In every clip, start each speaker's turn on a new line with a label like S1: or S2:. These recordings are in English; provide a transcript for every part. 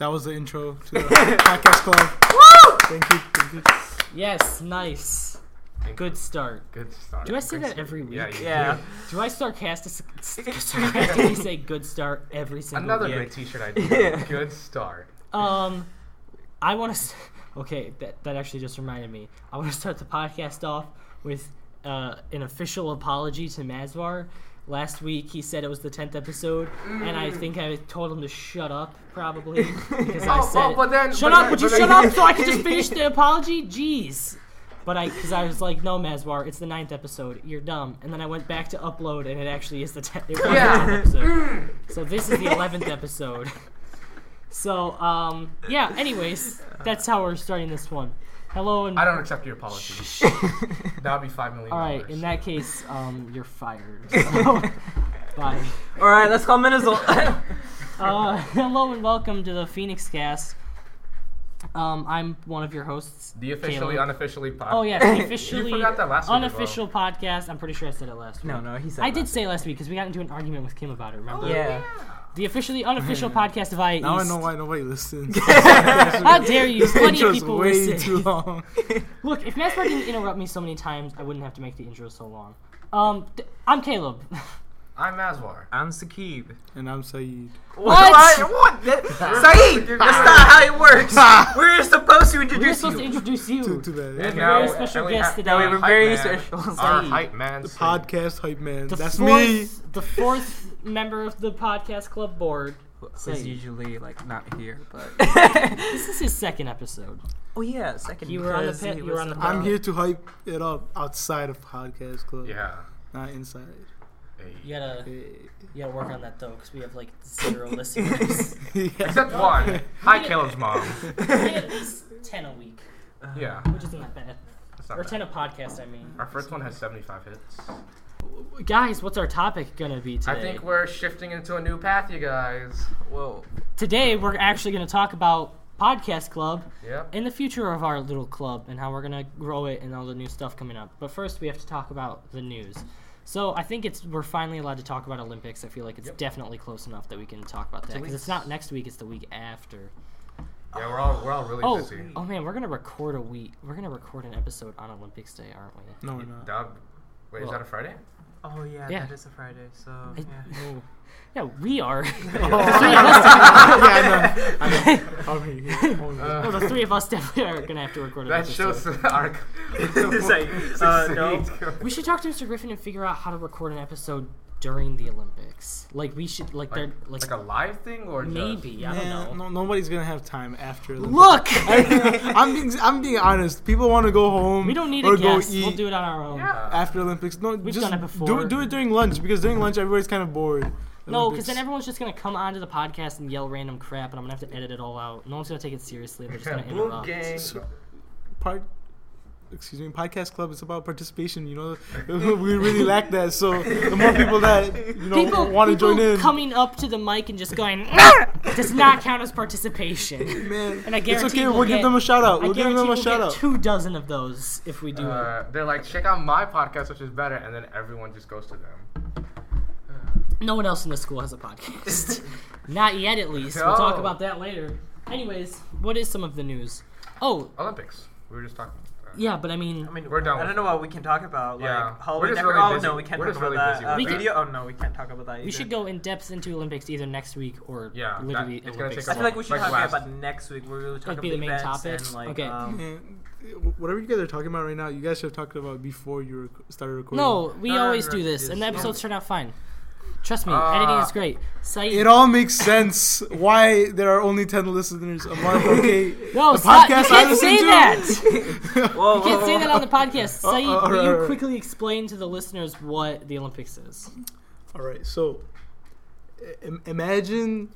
S1: That was the intro to the podcast club. Thank you. Thank you.
S2: Yes, nice. Good start.
S3: Good start.
S2: Do I say
S3: Good
S2: that every week?
S3: Yeah. you
S4: Yeah.
S3: do.
S2: Do I sarcastic, sarcastically say good start every single time?
S3: Another
S2: week?
S3: great T-shirt idea. Good start.
S2: Um, I want to. Okay, that that actually just reminded me. I want to start the podcast off with uh, an official apology to Mazwar. Last week he said it was the tenth episode, and I think I told him to shut up probably because I
S3: Oh,
S2: said,
S3: oh, but then-
S2: "Shut
S3: but
S2: up!
S3: then-
S2: Would you shut
S3: then-
S2: up so I can just finish the apology?" Jeez. But I, because I was like, no, Mazwar, it's the ninth episode. You're dumb. And then I went back to upload, and it actually is the tenth.
S3: Yeah.
S2: the 10th episode. So this is the eleventh episode. So, um, yeah. Anyways, that's how we're starting this one. Hello and
S3: I don't accept your apology. that would be five million.
S2: all right. In that case, um, you're fired. So, bye.
S4: All right, let's call Minnesota.
S2: Uh, hello and welcome to the Phoenix Cast. Um, I'm one of your hosts.
S3: the officially,
S2: Caleb.
S3: unofficially. podcast.
S2: Oh yeah, the officially
S3: You forgot that last week as
S2: unofficial podcast. I'm pretty sure I said it last week.
S4: no, no, he said.
S2: I did
S4: that.
S2: say last week because we got into an argument with Kim about it. Remember?
S4: Yeah.
S2: The officially unofficial podcast of IE
S1: Now I
S2: East.
S1: know why nobody listens.
S2: How dare you? Plenty of
S1: Intro's
S2: people
S1: way
S2: listen.
S1: too long.
S2: Look, if Master didn't interrupt me so many times, I wouldn't have to make the intro so long. Um, th- I'm Caleb.
S3: I'm Mazwar.
S4: I'm Sakib.
S1: And I'm Saeed.
S2: What?
S4: What? That- Saeed, that's not how it works. We're supposed to introduce
S2: We're
S4: introduce
S2: supposed to
S4: you.
S2: introduce you.
S1: Too, too bad.
S2: We have
S3: And
S2: a very special
S3: we
S2: guest
S3: have-
S2: today.
S4: we have a very
S3: man.
S4: special
S3: Our
S2: Saeed.
S3: hype man.
S1: The
S3: Saeed.
S1: podcast hype man.
S2: the
S1: That's
S2: fourth,
S1: me.
S2: The fourth member of the podcast club board.
S4: Is usually like not here, but.
S2: This is his second episode.
S4: oh yeah, second.
S2: You were on the pit- you were on the
S1: I'm here to hype it up outside of podcast club,
S3: Yeah.
S1: not inside.
S3: Hey.
S2: You gotta, you gotta work on that though, because we have like zero listeners.
S3: Except one. Hi, Caleb's mom.
S2: we get at least ten a week, uh-huh.
S3: Yeah.
S2: which isn't that bad.
S3: That's not
S2: Or
S3: bad.
S2: ten a podcast, I mean.
S3: Our first one has 75 hits.
S2: Guys, what's our topic gonna be today?
S3: I think we're shifting into a new path, you guys.
S4: Whoa.
S2: today we're actually gonna talk about podcast club
S3: Yep.
S2: and the future of our little club and how we're gonna grow it and all the new stuff coming up. But first, we have to talk about the news. So I think it's we're finally allowed to talk about Olympics. I feel like it's
S3: Yep.
S2: definitely close enough that we can talk about that because it's not next week; it's the week after.
S3: Yeah, we're all we're all really
S2: Oh,
S3: busy.
S2: oh man, we're gonna record a week. We're gonna record an episode on Olympics Day, aren't we?
S1: No, we're not.
S3: Dub. Wait, is that a Friday?
S4: Oh yeah,
S2: Yeah.
S4: that is a Friday. So
S2: I-
S4: yeah.
S2: Yeah, we are.
S1: yeah, I know. I know. Okay, yeah. Oh, yeah.
S3: Uh,
S2: the three of us definitely are gonna have to record
S3: that shows our.
S4: Say, uh, no.
S2: We should talk to Mr. Griffin and figure out how to record an episode during the Olympics. Like we should, like,
S3: Like,
S2: they're like,
S3: like a live thing or just-
S2: maybe I don't
S1: Yeah,
S2: know.
S1: No, nobody's gonna have time after. the-
S2: Look,
S1: I'm being I'm being honest. People want to go home.
S2: we don't need
S1: or
S2: a guest.
S1: eat
S2: We'll do it on our own.
S3: Yeah.
S1: after Olympics. No,
S2: We've
S1: just
S2: done it before.
S1: Do it, do it during lunch because during lunch everybody's kind of bored.
S2: No, because then everyone's just gonna come onto the podcast and yell random crap, and I'm gonna have to edit it all out. No one's gonna take it seriously. They're just gonna
S3: Boom
S2: interrupt.
S3: gang.
S1: So- part. Excuse me, podcast club. It's about participation. You know, we really lack that. So the more people that you know
S2: People
S1: want to join in,
S2: coming up to the mic and just going does not count as participation.
S1: man,
S2: And I
S1: it's okay.
S2: we'll
S1: We'll give them a shout out. We'll give them a
S2: we'll
S1: shout
S2: get
S1: out.
S2: two dozen of those if we do it.
S3: Uh, they're like, check out my podcast, which is better, and then everyone just goes to them.
S2: No one else in the school has a podcast. Not yet, at least. We'll talk about that later. Anyways, what is some of the news? Oh,
S3: Olympics. We were just talking. About
S2: yeah, but I mean,
S4: I mean,
S3: We're done
S4: I don't know what we can talk about. Like,
S3: Yeah.
S4: Halloween
S3: We're just really
S4: oh
S3: busy-
S4: no, we can't
S3: we're
S4: talk about
S3: really
S4: that. Uh,
S3: with
S2: it.
S4: video? Oh no, we can't talk about that.
S2: we should go in depth into Olympics either next week or
S3: Yeah, that-
S2: literally
S3: it's gonna
S2: Olympics.
S3: take
S4: I feel like we should
S3: Like
S4: talk
S3: last-
S4: about next week. Where we'll talk
S2: Like,
S4: about
S2: be the main
S4: events
S2: topic?
S4: and like
S2: Okay.
S4: um,
S1: whatever you guys are talking about right now, you guys should have talked about before you started recording.
S2: No, we
S4: No, no,
S2: always
S4: no,
S2: do this,
S4: just-
S2: and the episodes turn out fine. Trust me,
S3: Uh,
S2: editing is great. Saeed,
S1: It all makes sense why there are only ten listeners a month. Okay,
S2: no,
S1: the
S2: stop, you
S1: podcast I
S2: can't
S1: listen
S2: say
S1: to-
S2: that.
S4: Whoa,
S2: You can't
S4: whoa,
S2: say
S4: whoa.
S2: that on the podcast. Saeed,
S1: oh,
S2: will
S1: alright,
S2: you
S1: alright.
S2: quickly explain to the listeners what the Olympics is?
S1: All right, so im- imagine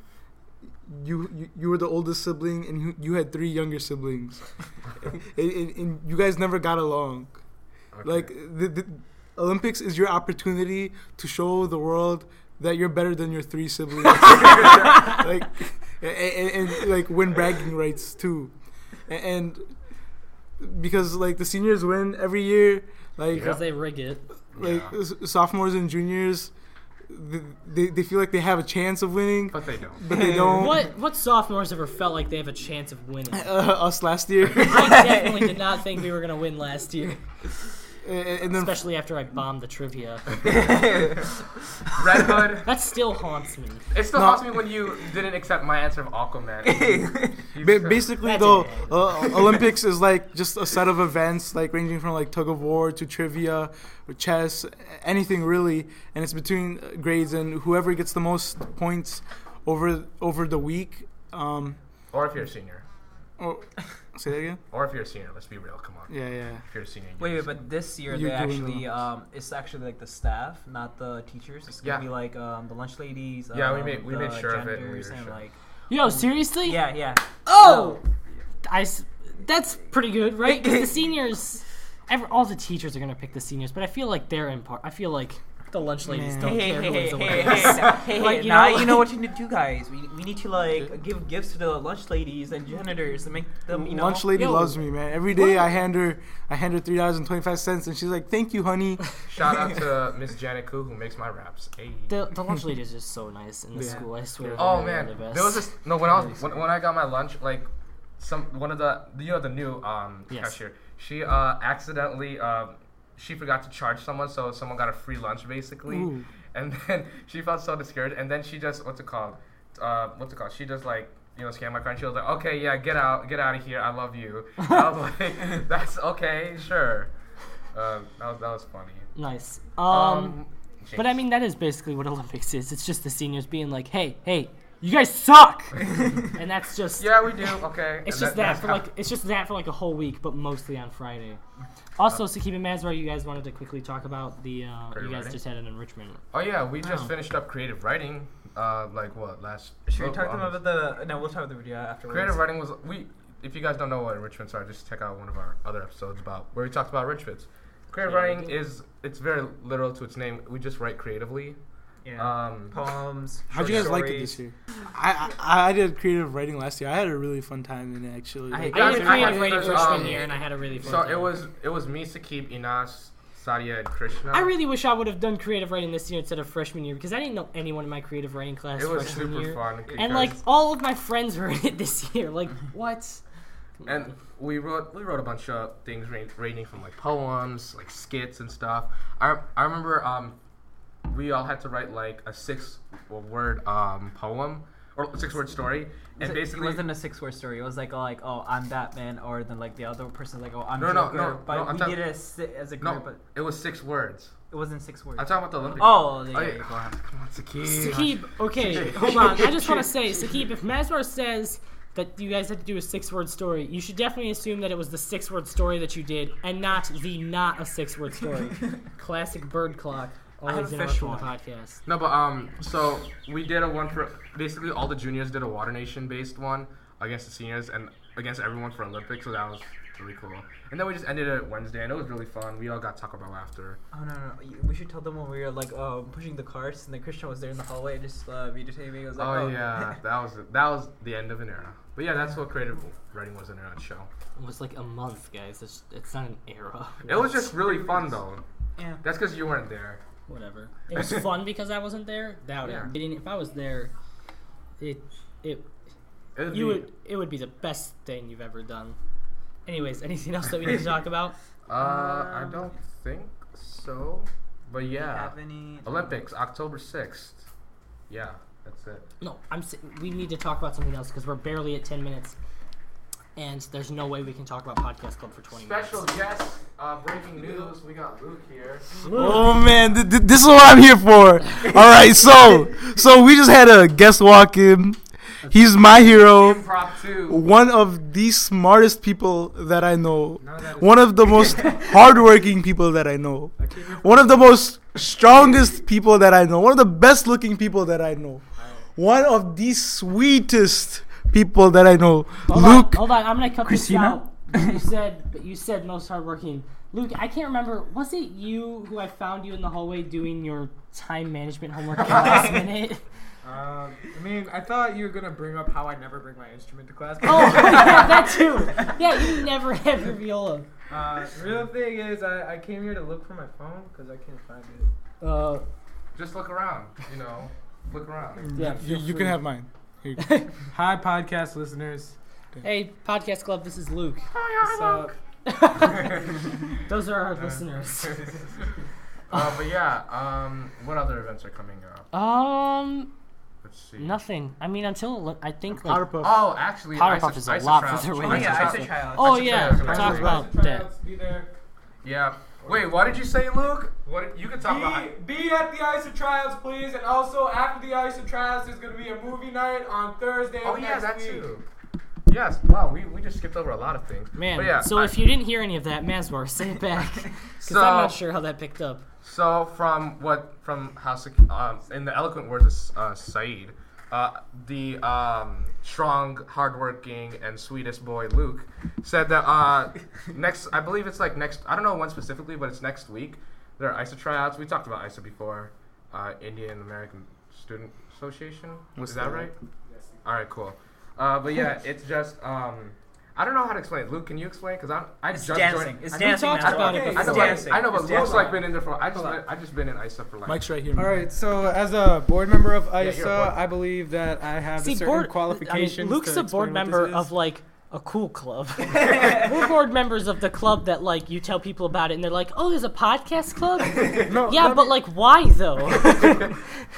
S1: you, you you were the oldest sibling and you, you had three younger siblings, and, and, and you guys never got along.
S3: Okay.
S1: Like the, the Olympics is your opportunity to show the world that you're better than your three siblings. like and, and, and, like win bragging rights too, and, and because like the seniors win every year, like
S2: Because they rig it.
S1: like
S3: Yeah.
S1: sophomores and juniors they, they feel like they have a chance of winning,
S3: But they don't.
S1: but they don't.
S2: What what sophomores ever felt like they have a chance of winning?
S1: Uh, us last year,
S2: I definitely did not think we were gonna win last year,
S1: and, and then
S2: especially after I bombed the trivia.
S3: Red Hood.
S2: That still haunts me.
S3: It still
S1: No.
S3: haunts me when you didn't accept my answer of Aquaman. You
S1: basically
S2: That's
S1: though uh, olympics is like just a set of events like ranging from like tug of war to trivia or chess anything really and it's between uh, grades and whoever gets the most points over over the week um
S3: Or if you're a senior.
S1: oh, say that again
S3: Or if you're a senior. Let's be real. Come on.
S1: yeah yeah
S3: If you're a senior. you
S4: Wait, wait,
S3: just-
S4: but this year
S1: You're
S4: they
S1: doing
S4: actually
S1: the-
S4: um, it's actually like the staff, not the teachers. It's gonna
S3: Yeah.
S4: be like um, the lunch ladies.
S3: Yeah, we
S4: um,
S3: made- we
S4: the
S3: made sure of it in
S4: janitors and
S3: leadership.
S4: like
S2: Yo, seriously?
S4: yeah, yeah.
S2: Oh, I. s- That's pretty good, right? 'Cause the seniors, every, all the teachers are gonna pick the seniors, but I feel like they're in part. I feel like the lunch ladies
S1: Man.
S2: don't
S4: Hey,
S2: care
S4: hey,
S2: who
S4: hey,
S2: wins the
S4: hey, hey, hey,
S2: Like, you
S4: now
S2: know-
S4: you know what you need to do, guys. We, we need to like give gifts to the lunch ladies and janitors and make them, you know.
S1: lunch lady
S2: Yo.
S1: loves me man every day i hand her i hand her three dollars and 25 cents and she's like thank you honey
S3: Shout out to Miss Janet Koo who makes my wraps. Hey.
S2: The, the lunch lady is just so nice in the
S1: Yeah.
S2: school. I swear.
S3: Oh
S2: they're
S3: man,
S2: the best.
S3: there was this no when I was when, when I got my lunch like some one of the you know the new um
S2: Yes.
S3: cashier she uh accidentally um she forgot to charge someone so someone got a free lunch basically.
S1: Ooh.
S3: and then she felt so discouraged and then she just what's it called? Uh what's it called? She just like you know scanned my and she was like okay yeah get out get out of here. I love you. I was like that's okay sure. Um that was that was funny.
S2: Nice. Um, but I mean that is basically what Olympics is. It's just the seniors being like, "Hey, hey, you guys suck," and that's just
S3: yeah we do okay
S2: It's
S3: And
S2: just that
S3: that's
S2: for like it's just that for like a whole week, but mostly on Friday. Also, Sakib and Mazbar, you guys wanted to quickly talk about the uh, you guys
S3: writing?
S2: just had an enrichment.
S3: Oh yeah, we just
S2: Wow.
S3: finished up creative writing. Uh, like what last?
S4: Should we
S3: oh,
S4: talk to them about the? No, we'll talk about the video afterwards.
S3: creative writing was we. If you guys don't know what enrichments are, just check out one of our other episodes about where we talked about enrichments. Creative
S2: Yeah,
S3: writing is it's very literal to its name. We just write creatively.
S4: Yeah.
S3: Um,
S4: Poems.
S1: how'd you
S4: short
S1: guys like it this year I, I i did creative writing last year i had a really fun time in it actually
S4: I
S1: Like,
S4: hate
S2: I did creative writing freshman
S3: um,
S2: year, and I had a really fun
S3: so
S2: time.
S3: it was it was me, Sakib, Inas, Sadia, and Krishna.
S2: I really wish I would have done creative writing this year instead of freshman year because I didn't know anyone in my creative writing class
S3: it was
S2: freshman
S3: super
S2: year,
S3: fun.
S2: and like all of my friends were in it this year. Like what?
S3: and we wrote we wrote a bunch of things ra- ranging from like poems, like skits and stuff. I I remember um we all had to write like a six word um poem or six word story, and
S4: it,
S3: basically
S4: it wasn't a six word story. It was like like oh I'm Batman, or then like the other person's like oh I'm
S3: No, no,
S4: Joker.
S3: no,
S4: but
S3: no,
S4: we
S3: talking-
S4: did it as, as a
S3: no,
S4: group, but
S3: it was six words.
S4: it wasn't six words.
S3: I'm talking about the Olympics.
S4: oh, yeah,
S3: Oh,
S4: yeah,
S3: yeah.
S4: go ahead.
S3: Come on, Sakib.
S2: Sakib, okay, hold on. I just want to say, Sakib, if Mazbar says that you guys had to do a six-word story, you should definitely assume that it was the six-word story that you did, and not the not a six-word story. Classic bird clock.
S4: Have
S2: Always
S4: a
S2: interrupting
S4: fish
S2: the
S4: one.
S2: podcast.
S3: No, but um, so we did a one for basically all the juniors did a Water Nation based one against the seniors and against everyone for Olympics, so that was really cool. And then we just ended it Wednesday, and it was really fun. We all got Taco Bell after.
S4: Oh no, no, no! We should tell them when we were like um, pushing the carts, and then Christian was there in the hallway, just uh, videotaping. He was like,
S3: oh
S4: oh,
S3: yeah, that was that was the end of an era. But yeah, that's what creative writing was in a nutshell.
S2: It was like a month, guys. It's, it's not an era.
S3: It was just really fun though.
S4: yeah.
S3: That's because you weren't there.
S2: Whatever. It was fun because I wasn't there. Doubt
S3: Yeah.
S2: it. Didn't- If I was there, it it
S3: It would
S2: you
S3: be-
S2: would it would be the best thing you've ever done. Anyways, anything else that we need to talk about?
S3: Uh, I
S4: Um,
S3: don't think so. But
S4: Do
S3: yeah,
S4: have any
S3: Olympics, October sixth. Yeah, that's it.
S2: No, I'm. s- We need to talk about something else because we're barely at ten minutes, and there's no way we can talk about podcast club for twenty
S3: Special
S2: minutes.
S3: Special guest, uh, breaking news. We got Luke here.
S1: Oh man, th- th- this is what I'm here for. All right, so so we just had a guest walk in. He's my hero.
S3: Improv two.
S1: One of the smartest people that I know.
S3: None of
S1: One of the most hardworking people that I know. One of the most strongest people that I know. One of the best looking people that I know. One of the sweetest people that I know.
S2: Hold
S1: Luke.
S2: on, hold on. I'm gonna cut
S4: Christina?
S2: this out. You said, but you said most hardworking. Luke, I can't remember. Was it you who I found you in the hallway doing your time management homework last minute?
S5: Um, I mean, I thought you were gonna bring up how I never bring my instrument to class.
S2: Oh, yeah, that too. Yeah, you never have your viola.
S5: Uh, real thing is, I, I came here to look for my phone because I can't find it.
S2: Uh,
S3: just look around. You know, look around.
S2: Yeah,
S1: You, you can have mine. Here you go.
S5: Hi, podcast listeners.
S2: Hey, podcast club. This is Luke.
S5: What's up?
S2: Those are our listeners.
S3: uh, but yeah, um, what other events are coming up?
S2: Um,
S3: Let's see.
S2: nothing. I mean, until I think
S1: Powder
S2: like.
S1: Puff.
S3: Oh, actually,
S2: Powder
S3: Iso-
S2: Puff is a lot
S3: Trout-
S2: further away
S4: Oh yeah,
S3: Iso
S4: I
S3: Trout-
S4: said tryouts.
S2: Oh yeah, talk about that.
S3: Yeah. Wait, what did you say, Luke? What you can talk about?
S5: Be, be at the ISA trials, please. And also, after the ISA trials, there's going to be a movie night on Thursday.
S3: Oh
S5: of
S3: yeah, that
S5: week.
S3: too. Yes. Wow, we, we just skipped over a lot of things.
S2: Man,
S3: But yeah,
S2: so
S3: I-
S2: if you didn't hear any of that, Mazwar, say it back. Because
S3: So-
S2: I'm not sure how that picked up.
S3: So from what from how Sa- um, in the eloquent words of uh, Saeed, uh, the um, strong, hardworking, and sweetest boy Luke said that uh, next I believe it's like next I don't know when specifically, but it's next week. There are ISA tryouts. We talked about ISA before. Uh, Indian American Student Association.
S1: What's
S3: Is that
S1: that?
S3: right? All right, cool. Uh, but yeah, it's just um, I don't know how to explain. it. Luke, can you explain? Because I I
S4: It's
S3: just
S4: dancing.
S3: joined.
S4: It's
S2: We
S4: dancing.
S2: talked
S4: now.
S2: about it
S5: Okay,
S3: I
S2: before.
S3: know,
S4: It's
S3: but,
S4: dancing.
S3: I know, but
S4: It's
S3: Luke's
S4: dancing.
S3: like been in there for. I just
S5: Hold
S3: been, I just been in ISA for like.
S1: Mike's right here.
S5: All right, so as a board member of
S3: you're a
S5: ISA,
S3: board-
S5: I believe that I have
S2: See,
S5: certain
S2: board
S5: qualifications.
S2: I mean, Luke's
S5: to
S2: a board
S5: explain what
S2: member
S5: this
S2: of like a cool club. We're board members of the club that like you tell people about it and they're like, "Oh, there's a podcast club."
S5: No,
S2: yeah,
S5: let
S2: but
S5: me-
S2: like, why though?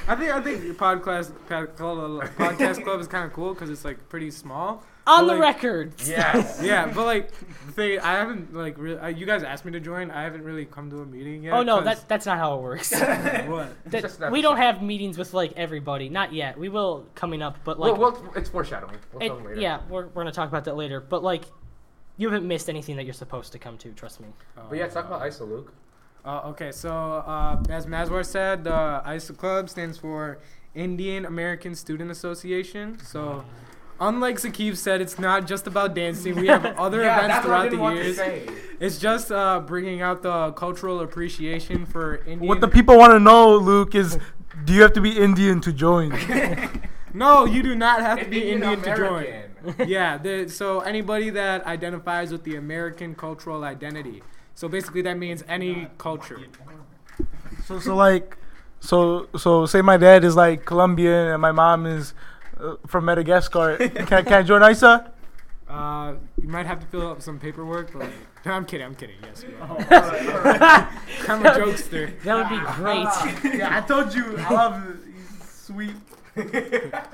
S5: I think I think podcast podcast club is kind of cool because it's like pretty small.
S2: On
S5: But,
S2: the
S5: like,
S2: record.
S3: Yes.
S5: Yeah, but like the thing, I haven't like really. Uh, you guys asked me to join. I haven't really come to a meeting yet.
S2: Oh no, that that's not how it works.
S5: what?
S2: That- we don't have meetings with like everybody. Not yet. We will coming up, but
S3: Well,
S2: like,
S3: well, it's foreshadowing. We'll
S2: it-
S3: tell later.
S2: yeah, we're we're gonna talk about that later. But like, you haven't missed anything that you're supposed to come to. Trust me.
S3: But yeah, talk about ISA, Luke.
S5: Uh, okay, so uh, as Mazwar said, the ISA Club stands for Indian American Student Association. So, unlike Sakib said, it's not just about dancing. We have other events throughout the years. It's just uh, bringing out the cultural appreciation for Indian.
S1: What the people want to know, Luke, is do you have to be Indian to join?
S5: no, you do not have to be
S3: Indian
S5: Indian to join. Yeah, the, so anybody that identifies with the American cultural identity. So basically, that means any culture.
S1: So, so like, so, so say my dad is like Colombian and my mom is uh, from Madagascar. can, can I join ISA?
S5: Uh, you might have to fill out some paperwork, but no, I'm kidding. I'm kidding. Yes, you are. I'm a jokester.
S2: That would be great.
S1: yeah, I told you. I love sweet.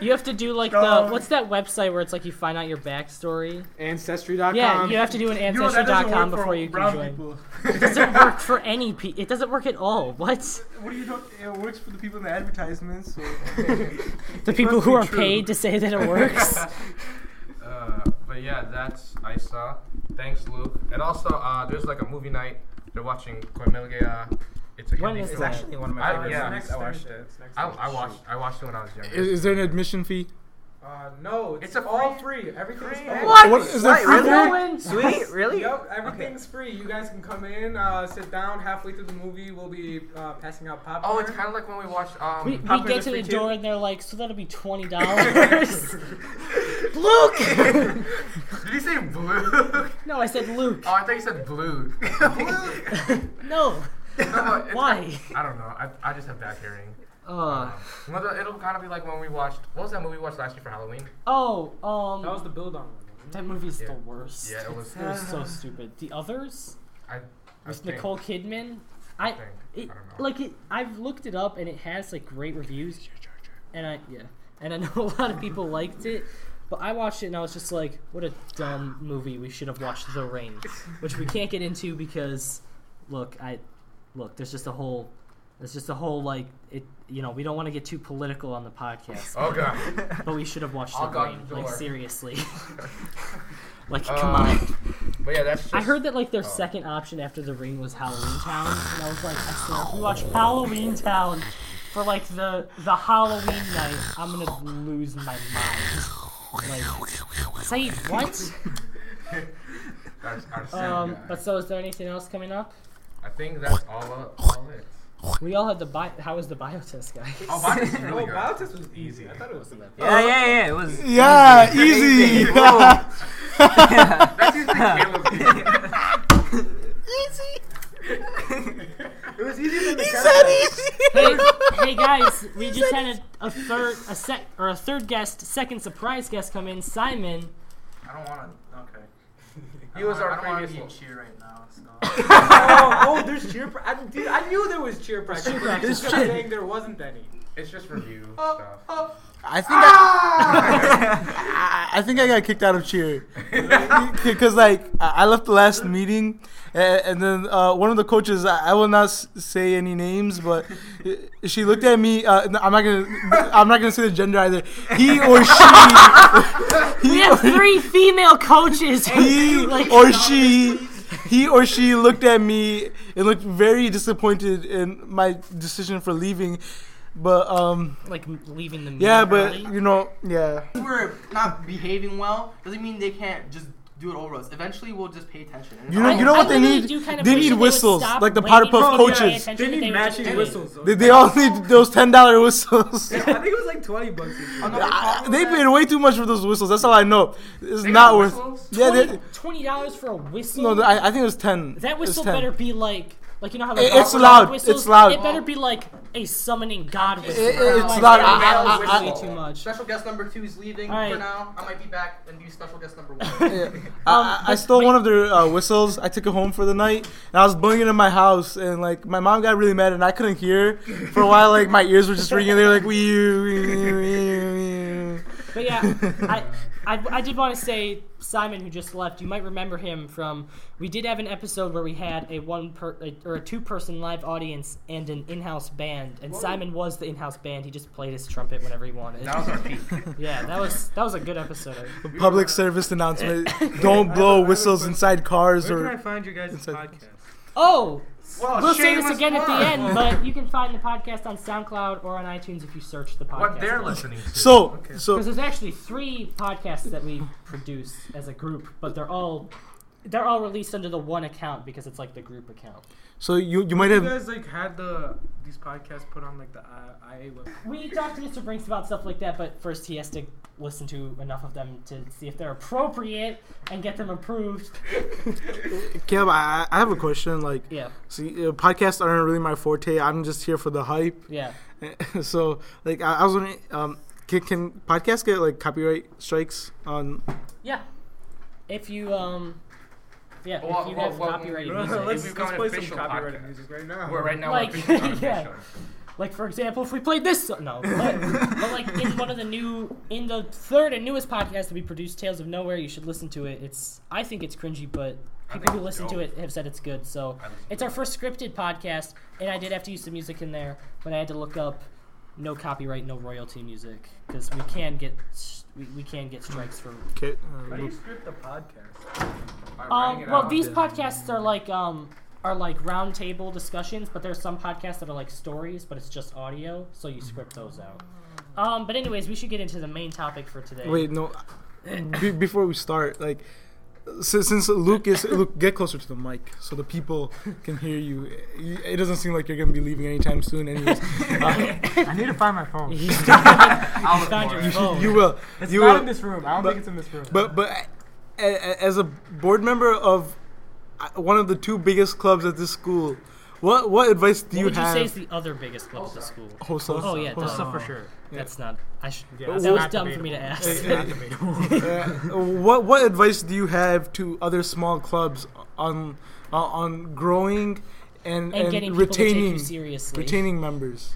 S2: You have to do like the what's that website where it's like you find out your backstory?
S5: Ancestry.com.
S2: Yeah, you have to do an
S1: You know,
S2: ancestry.com before you can join.
S1: people.
S2: It doesn't work for any pe It doesn't work at all. What?
S1: What do you know? It works for the people in the advertisements. So.
S2: The people who are
S1: true.
S2: paid to say that it works.
S3: Uh, but yeah, that's I saw. Thanks, Luke. And also, uh, there's like a movie night. They're watching Koi Milgaya. It's a
S2: When
S3: Hindi
S4: It's
S3: film.
S4: actually one of my
S3: I-
S4: favorite
S3: yeah.
S4: movies. I watched it.
S3: I, I watched. I watched it when I was younger.
S1: Is, is there an admission fee?
S5: Uh, no, it's,
S3: It's a
S5: all
S3: free-
S5: free. Everything's
S3: free.
S5: free.
S2: What?
S1: What is
S4: Wait,
S1: that free?
S4: Really? Sweet, really?
S5: Yep, everything's free. You guys can come in, uh, sit down. Halfway through the movie, we'll be uh, passing out popcorn.
S3: Oh, it's kind of like when we watched. Um,
S2: We, we get to the
S5: free too?
S2: door and they're like, so that'll be twenty dollars. Luke.
S3: Did you say blue?
S2: no, I said Luke.
S3: oh, I thought you said blue.
S2: No.
S3: No, it's-
S2: Why?
S3: I don't know. I, I just have bad hearing.
S2: Uh,
S3: Um, it'll kind of be like when we watched. What was that movie we watched last year for Halloween?
S2: oh, um,
S5: That was the build on one. wasn't it?
S2: that movie's
S3: Yeah.
S2: the worst.
S3: Yeah, it was.
S2: It was so stupid. The others
S3: I, I
S2: with
S3: think-
S2: Nicole Kidman. I
S3: think.
S2: it,
S3: I don't know.
S2: like it. I've looked it up and it has like great reviews. And I yeah, and I know a lot of people liked it. But I watched it and I was just like, what a dumb movie. We should have watched The Ring, which we can't get into because, look, I, look, there's just a whole, there's just a whole like it. You know, we don't want to get too political on the podcast,
S3: Oh god.
S2: but we should have watched
S3: I'll
S2: The
S3: Ring. the
S2: Like seriously, like
S3: Uh,
S2: come on.
S3: But yeah, that's. Just,
S2: I heard that like their
S3: oh.
S2: second option after The Ring was Halloween Town, and I was like, I swear, if we watch Halloween Town for like the the Halloween night, I'm gonna lose my mind. Like, say what? Um, but so is there anything else coming up?
S3: I think that's all. Uh, all it.
S2: We all had the bi. How was the biotest, guys?
S3: Oh, mine is really good.
S5: Biotest was easy. I thought it was.
S4: The Yeah, yeah, yeah. It was.
S1: Yeah, easy.
S3: That's usually Caleb's.
S4: It was easier than the
S1: He said
S4: fight.
S1: easy.
S2: hey, hey guys, we just had a, a third, a sec, or a third guest, second surprise guest come in, Simon.
S3: I don't want to. Okay.
S6: I
S3: He was our
S6: I
S3: previous
S6: be cheer right now. So.
S4: oh, oh, there's cheer. Pra- I, dude, I knew there was cheer practice.
S2: cheer
S4: but you
S2: practice.
S4: just kept
S1: Cheer.
S4: saying there wasn't any.
S3: It's just review stuff.
S1: I think I, I think I got kicked out of cheer because like I I left the last meeting and, and then uh, one of the coaches I, I will not s- say any names but she looked at me uh, no, I'm not gonna I'm not gonna say the gender either he or she
S2: We have three female coaches.
S1: he
S2: like,
S1: or she he or she looked at me and looked very disappointed in my decision for leaving but um
S2: like leaving the
S1: yeah but
S2: early.
S1: you know yeah
S6: If we're not behaving well, doesn't mean they can't just do it over us. Eventually, we'll just pay attention.
S1: You know,
S2: I-
S1: you know
S2: I
S1: what they need?
S2: do kind of
S1: They need whistles,
S2: stop
S1: like the
S2: waiting
S1: Potter Puff
S2: for you to pay
S1: coaches.
S4: They need
S2: would just
S4: matching whistles.
S1: they, they all need those ten dollar whistles
S4: I think it was like twenty bucks. each.
S6: Another
S1: they
S6: that-
S1: paid way too much for those whistles. That's all I know. It's
S3: They
S1: not worth.
S3: whistles?
S1: Yeah, they,
S2: Twenty- Twenty dollars for a whistle.
S1: no, I, I think it was ten.
S2: that
S1: It was
S2: whistle
S1: 10.
S2: better be like, like you know how
S1: It- it's loud,
S2: whistles?
S1: it's loud.
S2: It better be like a summoning god whistle.
S1: It- it's
S2: not.
S1: loud.
S2: that
S1: I- I- I-
S2: way
S1: I-
S2: too much.
S6: Special guest number two is leaving
S2: All right.
S6: for now. I might be back and be special guest number one.
S1: Yeah.
S2: Um,
S1: I, I
S2: but
S1: stole
S2: wait-
S1: one of their uh, whistles. I took it home for the night, and I was blowing it in my house. And like my mom got really mad, and I couldn't hear for a while. Like my ears were just ringing. They were like wee wee wee wee.
S2: But yeah, I, I, I did want to say Simon, who just left. You might remember him from. We did have an episode where we had a one per a, or a two person live audience and an in house band, and Simon was the in house band. He just played his trumpet whenever he wanted.
S3: That was our peak.
S2: yeah, that was that was a good episode.
S1: Public service announcement: Don't blow whistles inside cars or
S4: Where can I find you guys'
S1: Inside-
S4: podcast?
S2: Oh,
S3: Well,
S2: we'll say this
S3: shameless
S2: again at the end, but you can find the podcast on SoundCloud or on iTunes if you search the podcast.
S3: What they're listening to.
S1: So so
S2: Because there's actually three podcasts that we produce as a group, but they're all they're all released under the one account because it's like the group account.
S1: So you you might have
S5: You
S1: have
S5: guys like had the these podcasts put on like the I- IA website.
S2: We talked to Mr. Brinks about stuff like that, but first he has to listen to enough of them to see if they're appropriate and get them approved.
S1: Cam, I, I have a question. Like,
S2: Yeah,
S1: see, uh, podcasts aren't really my forte. I'm just here for the hype.
S2: yeah.
S1: so, like, I, I was wondering, um, can, can podcasts get like copyright strikes on?
S2: Yeah. If you um yeah,
S3: Well,
S2: if you
S3: well,
S2: have
S3: well,
S2: copyrighted
S3: well,
S2: music.
S3: let's-
S5: let's,
S3: become
S5: let's play some copyrighted
S3: podcast.
S5: music right now.
S3: We're right now
S2: Like, yeah. Like for example, if we played this so- no, but, but like in one of the new in the third and newest podcast that we produced, Tales of Nowhere, you should listen to it. It's I think it's cringy, but people who
S3: it's
S2: listen to it have said it's good. So it's our first scripted podcast, and I did have to use some music in there, but I had to look up no copyright, no royalty music because we can get we, we can get strikes for
S1: Okay,
S4: How do
S1: uh,
S4: you script a podcast?
S3: By
S2: Um, well,
S3: out.
S2: these podcasts are like um are like round table discussions, but there's some podcasts that are like stories, but it's just audio, so you script those out. Um, but anyways, we should get into the main topic for today.
S1: wait, no. Be, before we start, like, since, since Luke is Luke, get closer to the mic so the people can hear you. You- It doesn't seem like you're gonna be leaving anytime soon, anyways. Uh,
S5: I need to find my phone.
S2: He's found
S3: I'll look
S2: found
S3: for
S2: your
S3: it.
S2: phone.
S1: you will.
S5: It's
S1: you
S5: not
S1: will.
S5: in this room. I don't
S1: but-
S5: think it's in this room.
S1: But but a- a- as a board member of uh, one of the two biggest clubs at this school, what what advice do
S2: what
S1: you
S2: would you
S1: have?
S2: say is the other biggest club at the school?
S1: Hosa?
S2: Oh yeah,
S1: Hosa.
S2: duh.
S5: for sure.
S2: That's not. I should.
S5: Yeah,
S2: that was
S5: not
S2: dumb for me to
S5: debatable.
S2: ask.
S1: Uh, what what advice do you have to other small clubs on uh, on growing and,
S2: and,
S1: and,
S2: getting people to take
S1: retaining
S2: you seriously.
S1: retaining members?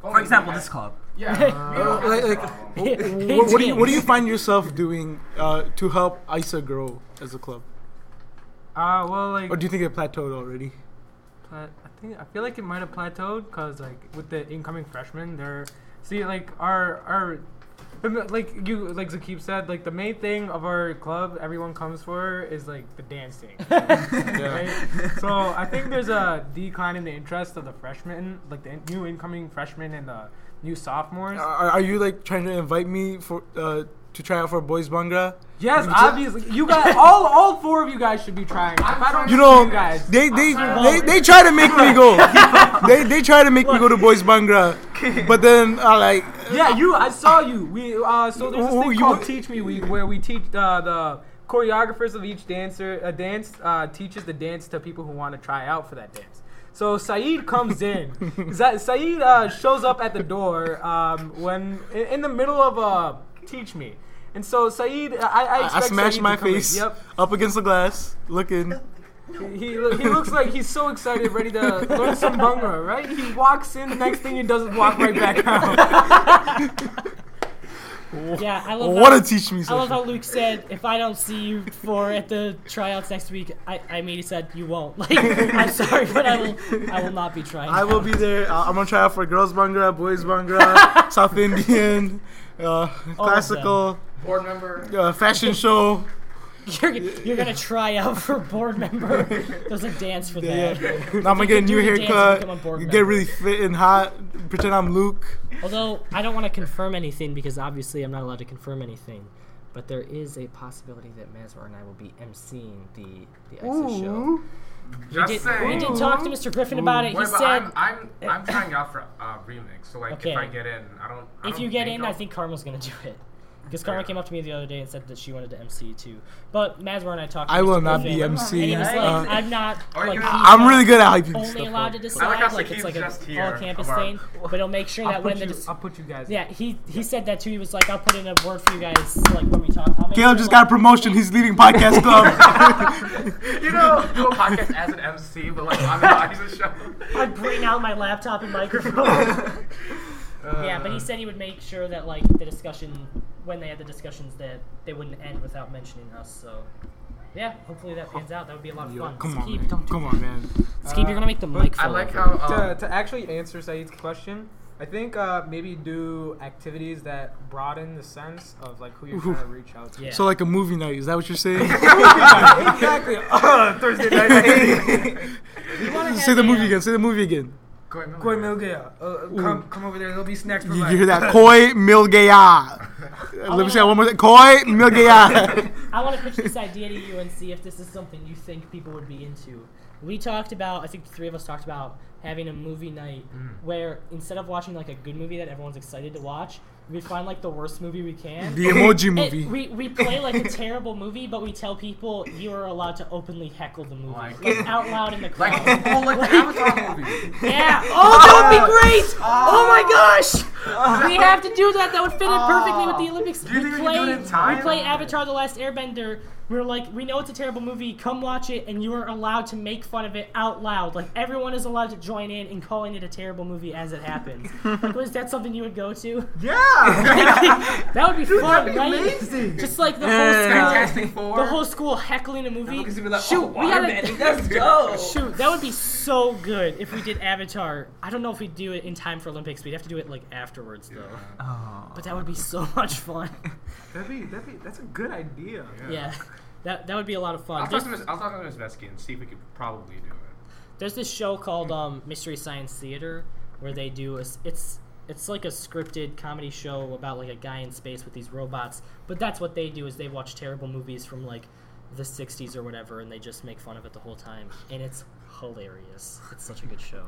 S6: For example, this club.
S3: Yeah.
S1: Uh, like, like, what, what do you what do you find yourself doing uh, to help ISA grow as a club,
S5: Uh, well, like
S1: or do you think it plateaued already?
S5: pla- I think I feel like it might have plateaued because like with the incoming freshmen, they're see like our our like you like Sakib said like the main thing of our club everyone comes for is like the dancing. right? So I think there's a decline in the interest of the freshmen, like the in- new incoming freshmen and the new sophomores.
S1: Are, are you like trying to invite me for uh, to try out for Boys Bhangra?
S5: yes, obviously you guys all all four of you guys should be trying. If I don't
S1: You know,
S5: you guys.
S1: they they, they they try to make me go. they they try to make me go to Boys Bhangra, but then uh, like
S5: Yeah, you. I saw you. We uh, so there's this
S1: Oh,
S5: thing
S1: you
S5: called Teach Me Week where we teach uh, the choreographers of each dancer. A dance uh, teaches the dance to people who want to try out for that dance. So Saeed comes in. Saeed uh, shows up at the door um, when in, in the middle of uh, teach me. And so Saeed, I, I,
S1: I, smashed
S5: Saeed
S1: my face
S5: Yep.
S1: up against the glass, looking.
S5: He, he he looks like he's so excited, ready to learn some Bhangra, right? He walks in, the next thing he does is walk right back out.
S2: Yeah, I love
S1: What
S2: how,
S1: a teach me
S2: I love how Luke said, "If I don't see you for at the tryouts next week, I, I immediately said you won't. Like, I'm sorry, but I will I will not be trying.
S1: I will be there. Uh, I'm gonna try out for girls Bhangra, boys Bhangra, South Indian, uh, classical,
S3: Board member.
S1: uh, fashion show.
S2: You're, you're gonna try out for board member. There's a dance for that.
S1: yeah. Now I'm gonna get a new
S2: the dance and
S1: haircut,
S2: a board
S1: get
S2: member.
S1: really fit and hot, pretend I'm Luke.
S2: Although I don't want to confirm anything because obviously I'm not allowed to confirm anything. But there is a possibility that Mazwar and I will be emceeing the the ISIS show. We
S3: Just
S2: did,
S3: saying.
S2: we did talk to Mr. Griffin about it. He
S3: Wait, but
S2: said
S3: I'm, I'm I'm trying out for uh, remix. So like
S2: Okay.
S3: if I get in, I don't. I
S2: if
S3: don't
S2: you get in, I
S3: I'll-
S2: think Karma's gonna do it. Because Karma
S3: Yeah.
S2: came up to me the other day and said that she wanted to MC too. But Mazwar and I talked. To
S1: I will not
S2: Griffin,
S1: be
S2: And
S1: MC.
S2: like,
S1: Uh,
S2: I'm not. Like,
S3: you
S1: I'm
S2: not
S1: really good at hyping
S2: Only
S1: stuff
S2: allowed
S1: up.
S2: to decide
S3: like
S2: like it's like a
S3: just
S2: all campus
S3: about-
S2: thing, but it'll make sure
S5: I'll
S2: that when
S5: put,
S2: the dis-
S5: I'll put you guys.
S2: yeah he he said that too. He was like, I'll put in a word for you guys like when we talk. I'll make
S1: Caleb
S2: sure,
S1: just
S2: like,
S1: got a promotion. He's leaving podcast club.
S3: You know, do a podcast as an MC, but like on the ISIS show.
S2: I bring out my laptop and microphone. yeah, but he said he would make sure that like the discussion when they had the discussions that they wouldn't end without mentioning us. So yeah, hopefully that pans out. That would be a lot of fun.
S1: Come on,
S2: Skip,
S1: man.
S2: don't do
S1: Come on, man.
S2: Skip, you're gonna make the
S5: but
S2: mic.
S3: I like
S2: over.
S3: how
S5: to,
S3: um,
S5: to actually answer Saeed's question, I think uh, maybe do activities that broaden the sense of like who you're trying to reach out to.
S2: Yeah.
S1: So like a movie night. Is that what you're saying?
S5: exactly. Uh, Thursday night.
S2: We wanna
S1: Say the movie
S2: uh,
S1: again. Say the movie again.
S3: Go ahead,
S5: Koi Milgaya. Uh, come, come over there. There'll be snacks for
S1: You,
S5: lunch.
S1: you hear that? Koi Milgaya. Let me say that one more time. Koi Milgaya.
S2: I want to pitch this idea to you and see if this is something you think people would be into. We talked about, I think the three of us talked about having a movie night where instead of watching like a good movie that everyone's excited to watch, we find like the worst movie we can.
S1: the emoji
S2: And
S1: movie.
S2: we, we play like a terrible movie, but we tell people you are allowed to openly heckle the movie oh
S3: Like-
S2: like, out loud in the crowd.
S3: Like, oh, like the Avatar movie.
S2: yeah. Oh, that would be great. Oh my gosh. We have to do that. That would fit in perfectly with the Olympics.
S3: Do you
S2: we
S3: think we can
S2: play
S3: do it in time?
S2: we play Avatar: The Last Airbender. We're like, we know it's a terrible movie. Come watch it, and you are allowed to make fun of it out loud. Like everyone is allowed to join in in calling it a terrible movie as it happens. like, was that something you would go to?
S5: yeah.
S2: that would be fun,
S5: that'd be
S2: right?
S5: amazing.
S2: Just like the whole school,
S3: Fantastic Four.
S2: the whole school heckling a movie.
S6: Look, it's gonna be like,
S2: Shoot,
S6: oh,
S2: we gotta.
S6: let's go.
S2: Shoot, that would be so good if we did Avatar. I don't know if we'd do it in time for Olympics. We'd have to do it like afterwards though.
S5: Oh.
S2: But that would be so much fun.
S5: That'd be, that'd be, that's a good idea.
S2: yeah. That that would be a lot of fun.
S3: I'll talk
S2: There's,
S3: to Ms. I'll talk to Ms. Vesky and see if we could probably do it.
S2: there's this show called um, Mystery Science Theater where they do a, it's it's like a scripted comedy show about like a guy in space with these robots. But that's what they do is they watch terrible movies from like the 60s or whatever and they just make fun of it the whole time and it's hilarious. It's such a good show.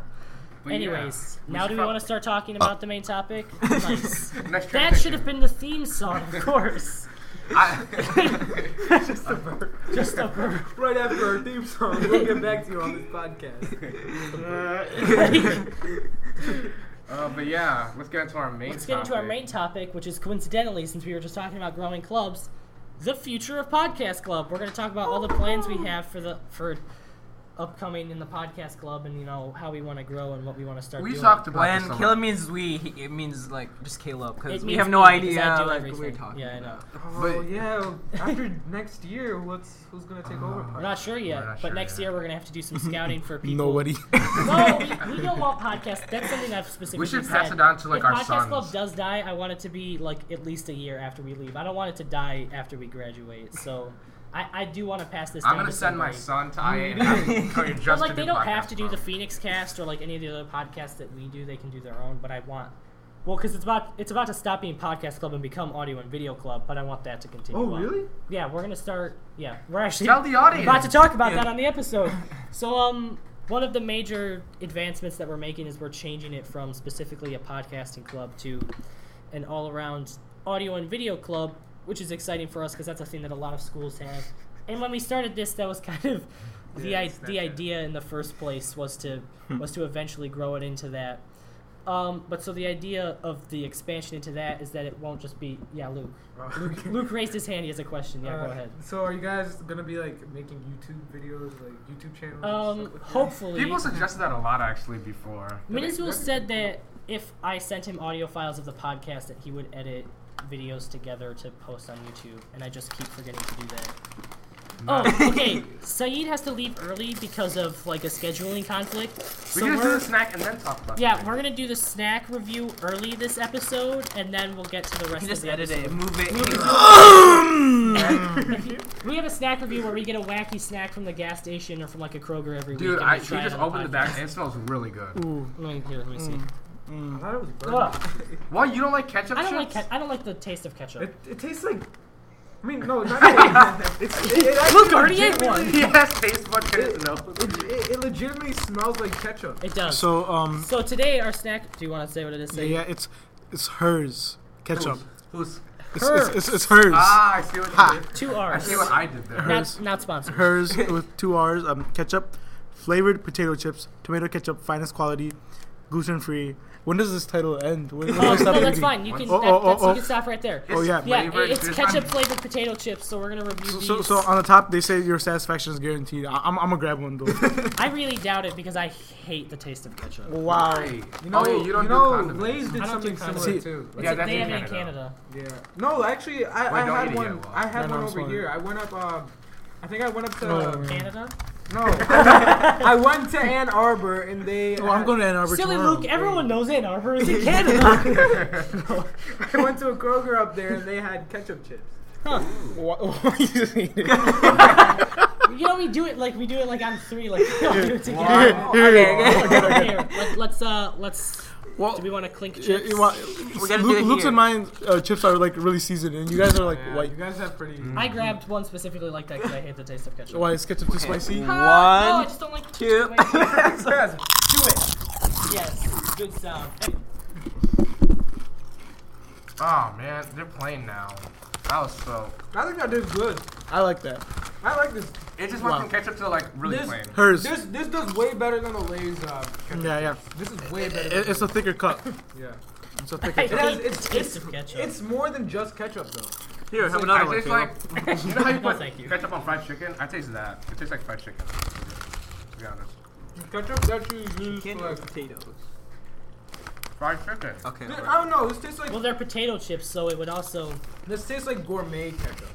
S3: But
S2: Anyways,
S3: we
S2: now do we
S3: prob-
S2: want to start talking about the main topic? nice. That should have been the theme song, of course.
S3: I,
S5: Just a burp.
S2: Just a burp.
S5: Right after our theme song, we'll get back to you on this podcast.
S3: uh, but yeah, let's get into our main.
S2: Let's get into our main topic, which is coincidentally, since we were just talking about growing clubs, the future of Podcast Club. We're going to talk about all the plans we have for the for upcoming in the Podcast Club, and you know how we want to grow and what we want to start
S3: We
S2: doing.
S3: talked about
S4: When
S3: this.
S4: Caleb means we, he, it means like just Caleb because we have no
S2: me,
S4: idea
S2: I do
S4: like
S2: everything.
S4: we're talking.
S2: Yeah, I know.
S5: Oh,
S3: But-
S5: yeah. After next year, what's who's gonna take over?
S2: Uh, we're not sure yet,
S3: not
S2: but
S3: sure
S2: next
S3: yet.
S2: year we're gonna have to do some scouting for people.
S1: Nobody.
S2: No, we, we don't want podcast. That's something I've specifically
S3: We should
S2: said.
S3: pass it on to like
S2: if
S3: our
S2: podcast
S3: sons.
S2: club does die, I want it to be like at least a year after we leave. I don't want it to die after we graduate. So I, I do want to pass this.
S3: I'm
S2: down
S3: gonna
S2: to
S3: send my son to IA and tell you just
S2: But like
S3: to
S2: they
S3: do
S2: don't have to do the. Phoenix Cast or like any of the other podcasts that we do. They can do their own. But I want. Well, because it's about it's about to stop being podcast club and become audio and video club, but I want that to continue.
S5: Oh,
S2: on.
S5: really?
S2: Yeah, we're gonna start. Yeah, we're actually
S3: Tell the audience.
S2: about to talk about that on the episode. So, um, one of the major advancements that we're making is we're changing it from specifically a podcasting club to an all-around audio and video club, which is exciting for us because that's a thing that a lot of schools have. and when we started this, that was kind of the
S5: Yeah,
S2: I- the idea in the first place was to was to eventually grow it into that. Um, but so the idea of the expansion into that is that it won't just be yeah. Luke, Luke, Luke raised his hand. He has a question. Yeah,
S5: Uh,
S2: go ahead.
S5: So are you guys gonna be like making YouTube videos, like YouTube channels?
S2: Um,
S5: like
S2: hopefully.
S3: People suggested that a lot actually before.
S2: Minizul said that if I sent him audio files of the podcast, that he would edit videos together to post on YouTube, and I just keep forgetting to do that. Oh, okay. Saeed has to leave early because of like a scheduling conflict.
S3: We
S2: So
S3: can just do
S2: we're
S3: the snack and then talk about.
S2: yeah,
S3: the
S2: we're gonna do the snack review early this episode, and then we'll get to the
S4: You
S2: rest
S4: can
S2: of
S4: just
S2: the
S4: edit it
S2: episode.
S4: and move it.
S2: We have a snack review where we get a wacky snack from the gas station or from like a Kroger every
S3: Dude,
S2: week. and
S3: I,
S2: we
S3: she
S2: try it
S3: just
S2: on the
S3: opened the
S2: podcast.
S3: bag and it smells really good.
S1: Ooh.
S2: Let me, here, let me see. Mm.
S5: I thought it was burnt.
S3: Why you don't like ketchup
S2: I don't like
S3: chips?
S2: ke- I don't like the taste of ketchup.
S5: It, it tastes like. I mean, no, not that. it's, it, it actually
S2: Look, already ate
S5: legitimately-
S2: one.
S3: He has taste buds in his nose.
S5: It, it, it legitimately smells like ketchup.
S2: It does.
S1: So um,
S2: So today our snack. Do you want to say what it is?
S1: yeah,
S2: Say
S1: yeah, it's it's hers ketchup.
S3: Who's?
S1: It's, it's, it's, it's hers.
S3: Ah, I see what
S1: Ha.
S3: you did.
S2: two
S3: I
S2: R's.
S3: see what I did there.
S1: Hers.
S2: Not not sponsored.
S1: hers with two R's. Um, ketchup, flavored potato chips, tomato ketchup, finest quality, gluten free. When does this title end? When, when do
S2: Oh, no, that's
S1: eating?
S2: fine. You can.
S1: Oh,
S2: that,
S1: oh, oh,
S2: that's,
S1: oh.
S2: You can stop right there.
S1: Oh yeah.
S2: Yeah,
S3: Flavored,
S2: it's ketchup flavored potato chips. So we're gonna review
S1: So,
S2: these.
S1: so, so on the top they say your satisfaction is guaranteed. I, I'm, I'm gonna grab one though.
S2: I really doubt it because I hate the taste of ketchup.
S1: wow.
S3: Why?
S5: You know,
S3: oh, you don't do
S5: know,
S3: condiments.
S5: Lay's did
S2: I don't do
S5: something similar
S2: condiments.
S5: too.
S2: It's
S3: Yeah,
S2: like
S3: that's
S2: they
S3: in
S2: have it in
S3: Canada.
S2: Canada.
S5: Yeah. No, actually, I,
S3: Wait,
S5: I had one. I had
S1: No, no,
S5: one
S1: it's
S5: over
S1: fine.
S5: here. I went up. Um, I think I went up to.
S2: Canada.
S5: No, I went to Ann Arbor and they.
S1: Oh, I'm going to Ann Arbor
S2: Silly
S1: tomorrow.
S2: Luke. Everyone knows Ann Arbor is in Canada.
S5: I went to a Kroger up there and they had ketchup chips.
S2: huh.
S1: Why- why you just eat it?
S2: You know we do it like we do it like on three. Like we all do it together.
S1: Here, here, here.
S2: Here, let, let's uh let's.
S1: Well,
S2: Do we want to clink chips?
S1: you want- Luke, Luke's and mine uh, chips are like really seasoned, and you guys are like
S5: Yeah,
S1: white.
S5: You guys have pretty.
S2: I grabbed one specifically like that because I hate the taste of ketchup.
S1: Why is ketchup too spicy?
S2: No, I
S4: One,
S2: just don't like
S4: two.
S2: Do it. Yes, good sound.
S3: Oh man, they're playing now. That was so.
S5: I think that is good.
S1: I like that.
S5: I like this.
S3: It just went
S1: Wow.
S3: from ketchup to like really
S5: This-
S3: plain.
S1: Hers.
S5: This this does way better than the Lay's. Uh, ketchup.
S1: Yeah, yeah.
S5: This is way better.
S1: It, it's a thicker cup.
S5: yeah.
S1: It's a thicker
S2: I
S5: It
S1: cup.
S5: has,
S2: hate
S5: it's,
S2: the taste
S5: it's,
S2: of ketchup.
S5: it's more than just ketchup though.
S4: Here, have
S5: like-
S4: another
S3: I
S4: one.
S3: taste
S4: Caleb.
S3: like you know how you
S2: No,
S3: put
S2: thank you.
S3: ketchup on fried chicken. I taste that. It tastes like fried chicken. To be honest,
S5: Ketchup is actually used
S4: Candy
S5: for
S4: or
S5: like.
S4: potatoes?
S3: Fried chicken.
S4: Okay.
S5: This-
S4: alright.
S5: I don't know. This tastes like
S2: well, they're potato chips, so it would also
S5: this tastes like gourmet ketchup.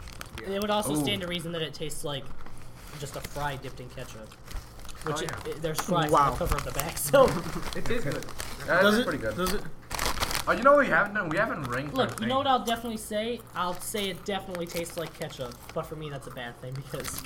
S2: it would also
S3: Ooh.
S2: stand to reason that it tastes like just a fry dipped in ketchup. Which
S3: Oh,
S2: it,
S3: yeah.
S2: it- there's fries
S1: Wow.
S2: on the cover of the bag, so
S5: It tastes good.
S3: That
S1: Does
S3: is
S1: it?
S3: pretty good.
S1: Does it?
S3: Oh, you know what we haven't done? We haven't ranked. our
S2: look. You know
S3: thing.
S2: what I'll definitely say? I'll say it definitely tastes like ketchup, but for me that's a bad thing because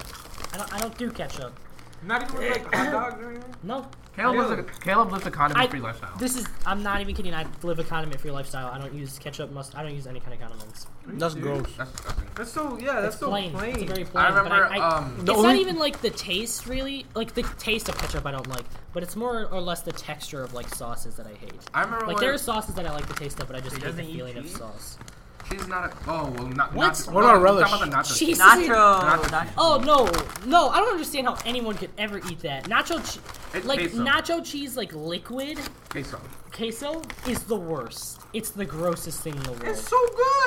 S2: I don't I don't do ketchup.
S5: Not even with like hot dogs or anything.
S2: No,
S3: Caleb lives a Caleb lives a condiment-free lifestyle.
S2: this is I'm not even kidding. I live a condiment-free lifestyle. I don't use ketchup. Must I don't use any kind of condiments.
S1: That's gross.
S3: That's disgusting.
S5: That's so yeah. That's
S2: it's
S5: so
S2: plain.
S5: plain.
S2: It's very plain.
S3: I remember.
S2: but I, I,
S3: um,
S1: The
S2: it's not
S1: only-
S2: even like the taste really. Like the taste of ketchup I don't like, but it's more or less the texture of like sauces that I hate.
S3: I remember
S2: Like
S3: when
S2: there are sauces that I like the taste of, but I just
S4: He
S2: hate the
S4: doesn't eat
S2: feeling of sauce.
S3: She's not. A, oh well, not.
S2: What?
S3: Not,
S1: What
S3: no,
S1: about
S3: I'm
S1: relish?
S3: talking about the nacho.
S2: Cheese.
S4: Nacho.
S3: Nacho.
S4: Nacho.
S2: Oh no, no! I don't understand how anyone could ever eat that. Nacho, che-
S3: It's
S2: like
S3: queso.
S2: nacho cheese, like liquid
S3: queso.
S2: queso is the worst. It's the grossest thing in the world.
S5: It's so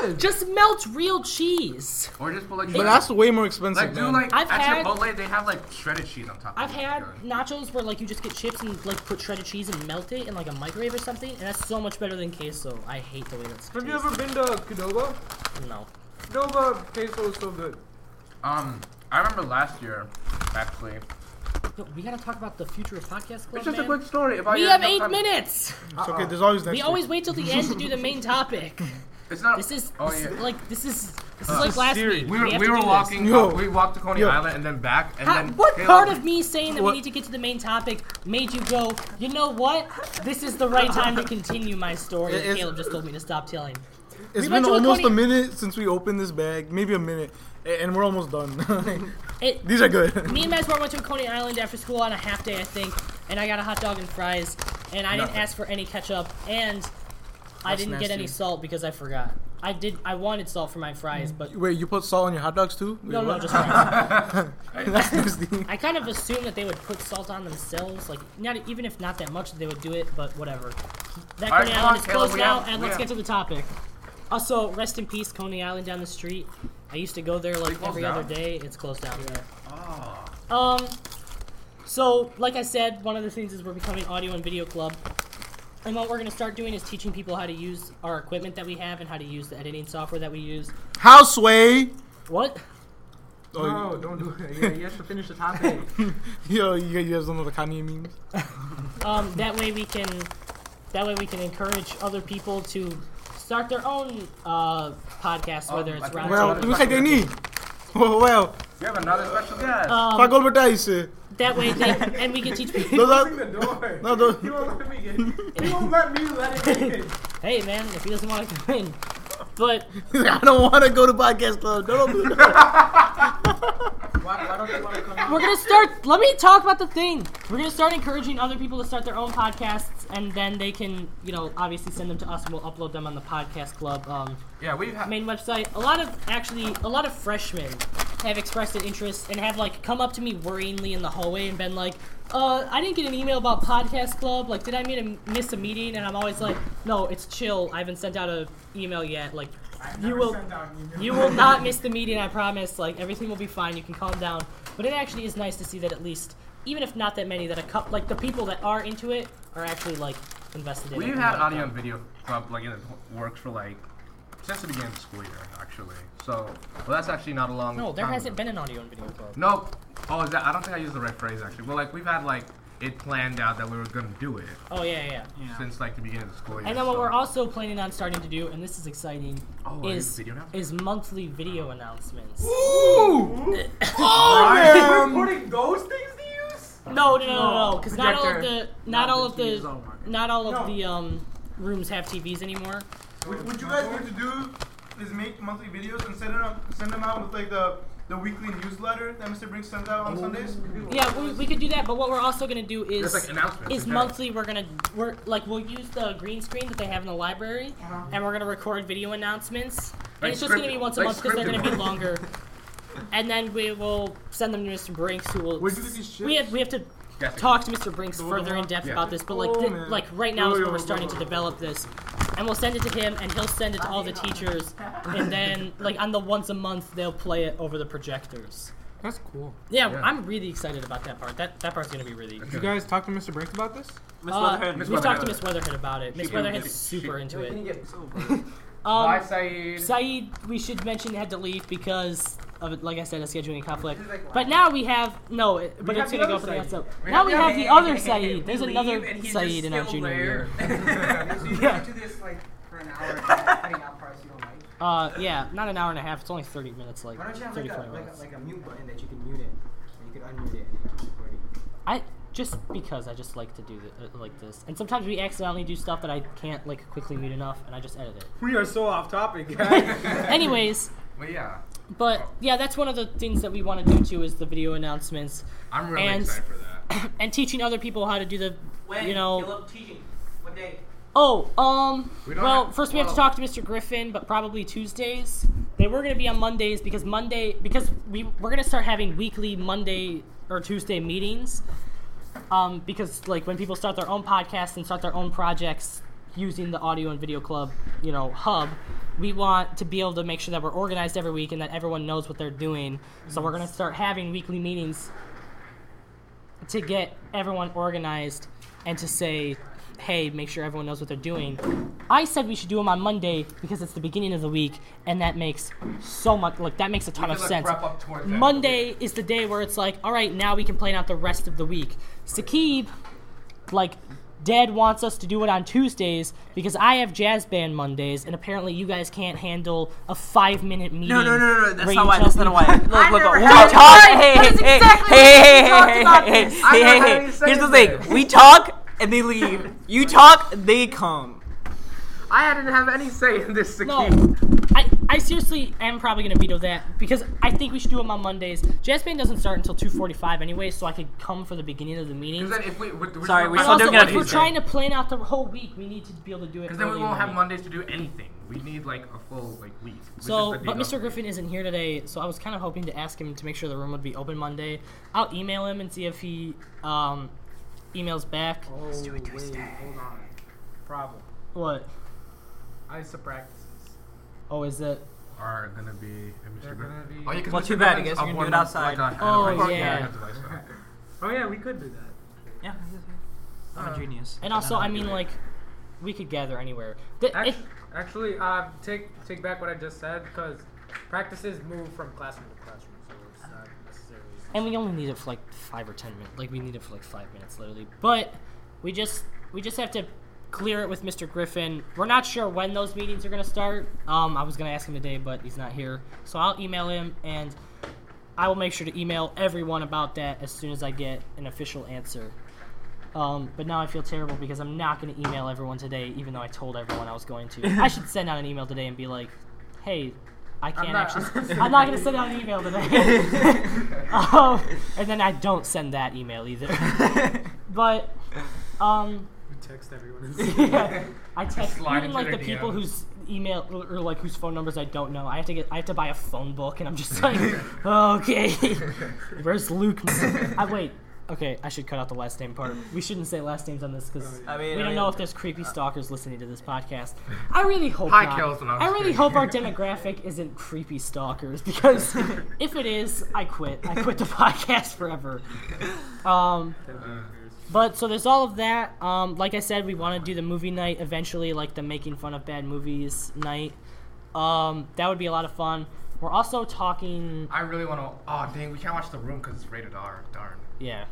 S5: good.
S2: Just melt real cheese.
S3: Or just put like.
S1: But that's way more expensive.
S3: like do
S1: man.
S3: like
S2: I've
S3: at
S2: had-
S3: Chipotle they have like shredded cheese on top.
S2: I've
S3: of it.
S2: had
S3: Good.
S2: nachos where like you just get chips and like put shredded cheese and melt it in like a microwave or something, and that's so much better than queso. I hate the way that's.
S5: Have you ever been to Qdoba?
S2: No.
S5: Qdoba queso is so good.
S3: Um, I remember last year, actually.
S2: Yo, we gotta talk about the future of podcast club.
S3: It's just
S2: man.
S3: a quick story about
S2: we
S3: your-
S2: have eight
S3: time-
S2: minutes.
S1: It's okay. There's always next.
S2: We
S1: week.
S2: always wait till the end to do the main topic.
S3: It's not.
S2: This is,
S3: Oh
S2: this
S3: yeah.
S2: is like this is this is
S3: Uh,
S2: like last
S1: serious.
S2: week.
S3: We were,
S2: have
S3: we were walking.
S1: Yo.
S3: uh, we walked to Coney
S1: Yo.
S3: Island and then back, and
S2: How-
S3: then
S2: what
S3: Caleb-
S2: part of me saying that
S1: What-
S2: we need to get to the main topic made you go, you know what? This is the right time to continue my story.
S1: It-
S2: Caleb just told me to stop telling.
S1: It's
S2: we
S1: been
S2: went to a
S1: almost a minute since we opened this bag, maybe a minute, and we're almost done.
S2: It,
S1: These are good.
S2: me and Mazbar went to Coney Island after school on a half day, I think, and I got a hot dog and fries, and I didn't
S3: Nothing.
S2: ask for any ketchup, and I
S1: That's
S2: didn't get any
S1: nasty.
S2: salt because I forgot. I did. I wanted salt for my fries, but
S1: Wait, you put salt on your hot dogs too? Wait,
S2: no, no,
S1: what?
S2: just fries.
S1: That's nasty.
S2: I kind of assumed that they would put salt on themselves, like not even if not that much, they would do it. But whatever. That
S3: All right,
S2: Coney
S3: come
S2: Island
S3: on,
S2: is
S3: Caleb,
S2: closed
S3: we
S2: now,
S3: have-
S2: and
S3: we
S2: let's
S3: have-
S2: get to the topic. Also, rest in peace, Coney Island down the street. I used to go there like every
S3: down?
S2: other day. It's closed down. Yeah.
S3: Oh.
S2: Um. So, like I said, one of the things is we're becoming audio and video club. And what we're going to start doing is teaching people how to use our equipment that we have and how to use the editing software that we use.
S1: Houseway.
S2: What?
S1: Oh,
S3: No, don't do it. You, you have to finish the topic.
S1: Yo, you, you guys don't know the Kanye memes?
S2: Um, that way we can, that way we can encourage other people to start their own uh, podcast,
S3: Oh,
S2: whether
S3: I
S2: it's
S3: think
S2: round
S1: Well,
S3: another
S1: look at
S3: question.
S1: Denny. Oh, well.
S3: we have another special guest.
S2: um,
S1: Fuck all dice.
S2: that way they, and we can teach people.
S1: Those
S5: Closing
S1: are,
S5: the door.
S1: no, those,
S5: He won't let me get. He won't let me let it in.
S2: hey man, if he doesn't want to come in, but
S1: I don't want to go to podcast club. Don't do that.
S4: Why, why don't you want to come?
S2: we're gonna start. Let me talk about the thing. We're gonna start encouraging other people to start their own podcasts, and then they can, you know, obviously send them to us, and we'll upload them on the podcast club um,
S3: yeah, we've had.
S2: main website. A lot of actually, a lot of freshmen have expressed an interest and have like come up to me worryingly in the hallway and been like, "Uh, I didn't get an email about podcast club. Like, did I mean to miss a meeting?" And I'm always like, "No, it's chill. I haven't sent out a email yet. Like, you will." You will not miss the meeting, I promise. Like everything will be fine. You can calm down. But it actually is nice to see that at least, even if not that many, that a couple, like the people that are into it, are actually like invested in.
S3: We've had
S2: like,
S3: audio and video club like in the works for like since the beginning of the school year, actually. So, well, that's actually not a long.
S2: No, there
S3: time
S2: hasn't
S3: ago.
S2: been an audio and video club.
S3: Nope. Oh, is that? I don't think I used the right phrase actually. Well, like we've had like it planned out that we were gonna do it
S2: Oh yeah, yeah. yeah.
S3: since like the beginning of the school year.
S2: And then what
S3: so-
S2: we're also planning on starting to do, and this is exciting,
S3: Oh,
S2: is
S3: video now?
S2: is monthly video announcements.
S1: Ooh.
S5: oh
S1: man!
S5: We're putting those things to use.
S2: No, no, no, no, no, because not all of the not all of
S4: the
S2: the
S4: TVs all marked.
S2: not all of
S1: No.
S2: the um rooms have TVs anymore.
S1: What, what you guys need to do is make monthly videos and send them send them out with like the the weekly newsletter that Mr. Brinks sends out on Sundays.
S2: Yeah, we, we could do that, but what we're also gonna do is
S3: like announcements.
S2: is monthly. We're gonna we're like we'll use the green screen that they have in the library, and we're gonna record video announcements. and
S3: Like
S2: it's just gonna be once a
S3: like
S2: month because they're gonna be longer. and then we will send them to Mr. Brinks, who will.
S1: Where'd you get
S2: we have we have to
S3: Yes.
S2: talk to Mr. Brinks further in depth
S3: Yeah.
S2: about this, but like
S1: Oh,
S2: thi-
S1: man.
S2: like right now is
S1: Oh,
S2: when we're
S1: yeah,
S2: starting to
S1: yeah.
S2: develop this, and we'll send it to him, and he'll send it to all the teachers, and then like on the once a month they'll play it over the projectors.
S5: That's cool.
S2: Yeah,
S3: Yeah.
S2: I'm really excited about that part. That that part's gonna be really.
S5: Did you guys talk to Mr. Brinks about this?
S4: Miss
S2: Uh,
S4: Weatherhead.
S3: Miss
S2: We've talked to Miss Weatherhead about it. Miss
S3: She-
S2: Weatherhead's
S3: she-
S2: super into
S4: Can you
S2: it.
S4: get
S3: Bye,
S2: Um,
S3: Saeed.
S2: Saeed, we should mention had to leave because of, like I said, a scheduling conflict. But now we have no, it- but
S5: We
S2: it's gonna go for the
S5: Saeed.
S2: episode. Now we have the other
S4: We
S2: Saeed. There's
S4: leave
S2: another
S4: and he's
S2: Saeed in our
S4: still
S2: junior year.
S7: So you
S2: Yeah.
S7: yeah. do this like for an hour, cutting out parts you don't like.
S2: Uh, yeah, not an hour and a half. It's only 30 minutes, like
S7: Why don't you have
S2: 30,
S7: like a,
S2: 40
S7: like, a,
S2: minutes.
S7: like a mute button that you can mute it, and you can unmute it and keep recording.
S2: I just because I just like to do th- uh, like this, and sometimes we accidentally do stuff that I can't like quickly mute enough, and I just edit it.
S5: We are so off topic, guys.
S2: Anyways,
S3: Well, yeah.
S2: But yeah, that's one of the things that we want to do too is the video announcements
S3: I'm really
S2: And-
S3: excited for that.
S2: and teaching other people how to do the
S4: When
S2: you know
S4: Caleb teaching. What day?
S2: Oh, um,
S3: We
S2: well,
S3: have-
S2: first we have to talk to Mr. Griffin, but probably Tuesdays. They were going to be on Mondays because Monday because we we're going to start having weekly Monday or Tuesday meetings. Um, because like when people start their own podcasts and start their own projects using the audio and video club, you know, hub, we want to be able to make sure that we're organized every week and that everyone knows what they're doing. So we're going to start having weekly meetings to get everyone organized and to say, hey, make sure everyone knows what they're doing. I said we should do them on Monday because it's the beginning of the week, and that makes so much like that makes a ton of sense.
S3: prep up that.
S2: Monday is the day where it's like, all right, now we can plan out the rest of the week. Sakib, like, Dad wants us to do it on Tuesdays because I have jazz band Mondays, and apparently you guys can't handle a five minute meeting.
S4: No, no, no, no, no. That's not why.
S2: tell
S4: That's not why. Look,
S6: I
S4: look, we talk. Hey, hey, hey, hey,
S6: what we talked
S4: hey, hey, hey, hey, hey,
S3: had
S4: hey.
S3: any say
S4: Here's the thing. We talk and they leave. You talk, they come.
S3: I didn't have any say in this.
S2: No,
S3: Sakib.
S2: I, I seriously am probably gonna veto that because I think we should do them on Mondays. Jazz band doesn't start until two forty five anyway, so I could come for the beginning of the
S3: meeting. Then if we, we're,
S4: Sorry,
S3: we're
S4: we
S2: But
S4: still
S2: also,
S4: doing
S2: if we're trying to plan out the whole week, we need to be able to do it.
S3: Because then we
S2: early in
S3: won't have. Mondays to do anything. We need like a full like week. which
S2: So,
S3: is the
S2: but Mr.
S3: of.
S2: Griffin isn't here today, so I was kind of hoping to ask him to make sure the room would be open Monday. I'll email him and see if he um, emails back.
S5: Oh, wait, hold on. Problem.
S2: What?
S5: ISA practices.
S2: Oh, is it?
S3: are gonna be.
S5: They're gonna be.
S3: Oh, yeah, 'cause
S4: Well, too bad, I guess you can do it outside.
S3: like,
S2: Oh,
S3: a park,
S2: yeah.
S3: have to buy stuff.
S5: Oh yeah, we could do that.
S4: Yeah, I'm
S3: Uh,
S4: a genius.
S2: And also, I mean, like, we could gather anywhere. The, it,
S5: Actually, actually uh, take take back what I just said because practices move from classroom to classroom, so it's not necessarily.
S2: and we only need it for like five or ten minutes. Like, we need it for like five minutes, literally. But we just we just have to clear it with Mr. Griffin. We're not sure when those meetings are gonna start. Um, I was gonna ask him today, but he's not here, so I'll email him and I will make sure to email everyone about that as soon as I get an official answer. Um, but now I feel terrible because I'm not going to email everyone today, even though I told everyone I was going to. I should send out an email today and be like, "Hey, I can't
S5: not-
S2: actually. I'm not going to send out an email today." um, and then I don't send that email either. but um,
S5: We text everyone.
S2: yeah, I text
S3: Slide
S2: even
S3: into
S2: like
S3: their
S2: the people
S3: DMs.
S2: whose email or, or, like whose phone numbers I don't know. I have to get I have to buy a phone book, and I'm just like, okay, where's Luke? I wait. Okay, I should cut out the last name part. We shouldn't say last names on this because
S4: I mean,
S2: we
S4: I
S2: don't
S4: mean,
S2: know if there's creepy stalkers listening to this podcast. I really hope
S3: Hi,
S2: not.
S3: Kelsey, no, I'm
S2: I really
S3: kidding.
S2: hope our demographic isn't creepy stalkers because if it is, I quit. I quit the podcast forever. Um, but so there's all of that. Um, like I said, we want to do the movie night eventually, like the making fun of bad movies night. Um, that would be a lot of fun. We're also talking.
S3: I really want to. Oh dang, we can't watch the room because it's rated R. Darn.
S2: Yeah,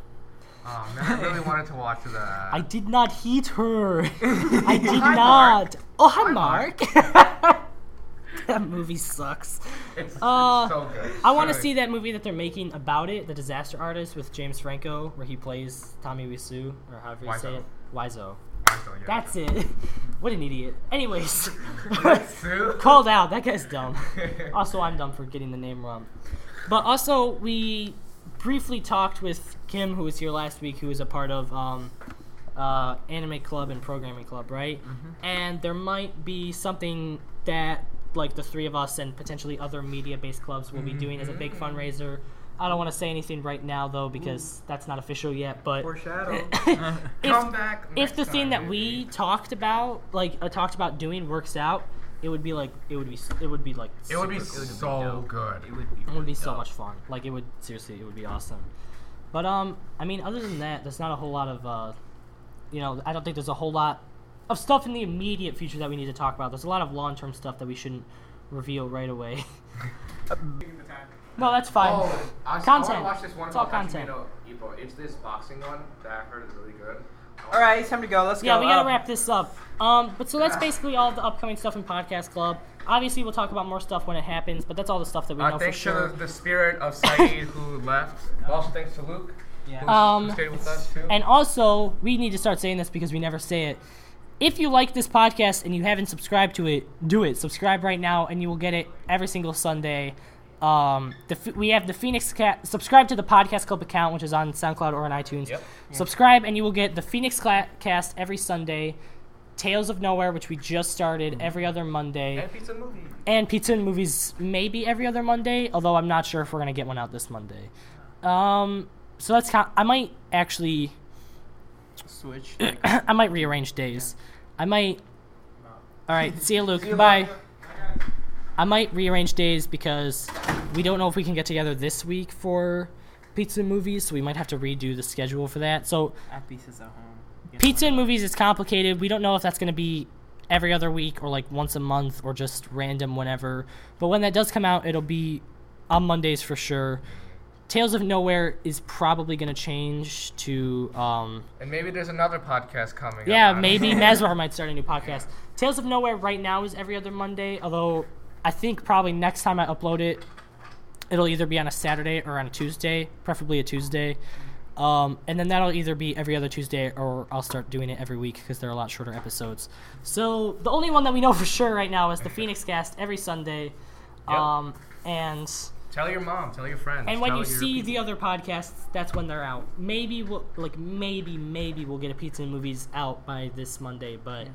S3: Oh man, I really wanted to watch that.
S2: I did not heat her. I did
S3: Hi,
S2: not.
S3: Mark.
S2: Oh, hi,
S3: Hi,
S2: Mark. that movie sucks.
S3: It's,
S2: Uh,
S3: it's so good.
S2: I want to see that movie that they're making about it, The Disaster Artist, with James Franco, where he plays Tommy Wiseau, or however you say it. Wiseau.
S3: Yeah.
S2: That's it. what an idiot. Anyways. Called out. That guy's dumb. Also, I'm dumb for getting the name wrong. But also, we briefly talked with Kim, who was here last week, who is a part of um, uh, Anime Club and Programming Club, right? And there might be something that, like, the three of us and potentially other media-based clubs will be doing as a big fundraiser. I don't want to say anything right now, though, because that's not official yet. But
S5: Foreshadow.
S3: Come
S2: if,
S3: back.
S2: if
S3: next
S2: the thing
S3: time,
S2: that we talked about, like uh, talked about doing, works out, it would be like it would be it would be like
S3: It would be
S2: cool.
S3: so good.
S4: It would be.
S2: It would be so much fun. Like it would seriously, it would be awesome. But um, I mean, other than that, there's not a whole lot of uh, you know, I don't think there's a whole lot of stuff in the immediate future that we need to talk about. There's a lot of long-term stuff that we shouldn't reveal right away. no, that's fine.
S3: Oh, I,
S2: Content.
S3: I want to watch this one
S2: It's all content.
S3: Hajime no Ippo. It's this boxing one that I heard is really good.
S4: All right, it's time to go. Let's
S2: yeah,
S4: go.
S2: Yeah, we gotta
S4: Um,
S2: wrap this up. Um, but so that's basically all the upcoming stuff in Podcast Club. Obviously, we'll talk about more stuff when it happens, but that's all the stuff that we know
S3: Uh,
S2: for sure.
S3: to the, the spirit of Saeed who left. Also, thanks to Luke.
S4: Yeah.
S3: Who,
S2: Um,
S3: who stayed with us too.
S2: And also, we need to start saying this because we never say it. If you like this podcast and you haven't subscribed to it, do it. Subscribe right now, and you will get it every single Sunday. Um, the, we have the Phoenix Cat. Subscribe to the Podcast Club account, which is on SoundCloud or on iTunes.
S3: Yep.
S2: Subscribe, and you will get the Phoenix Cla- Cast every Sunday. Tales of Nowhere, which we just started every other Monday,
S3: and pizza movie.
S2: and Pizza and Movies maybe every other Monday. Although I'm not sure if we're gonna get one out this Monday. Um, so that's kind. I might actually.
S4: Switch.
S2: I might rearrange days. I might. All right, see you, Luke. Bye. I might rearrange days because we don't know if we can get together this week for pizza and movies, so we might have to redo the schedule for that. So
S4: At pieces at home. You know.
S2: pizza and movies is complicated. We don't know if that's going to be every other week or like once a month or just random whenever. But when that does come out, it'll be on Mondays for sure. Tales of Nowhere is probably going to change to um,
S3: And maybe there's another podcast coming.
S2: yeah,
S3: it.
S2: maybe Mazwar might start a new podcast. Tales of Nowhere right now is every other Monday, although I think probably next time I upload it, it'll either be on a Saturday or on a Tuesday, preferably a Tuesday. Um, and then that'll either be every other Tuesday or I'll start doing it every week because they're a lot shorter episodes. So the only one that we know for sure right now is the Phoenix Cast every Sunday.
S3: Yep.
S2: Um, and
S3: Tell your mom. Tell your friends.
S2: and when you see
S3: people.
S2: the other podcasts, that's when they're out. Maybe we'll like maybe maybe we'll get a pizza and movies out by this Monday, but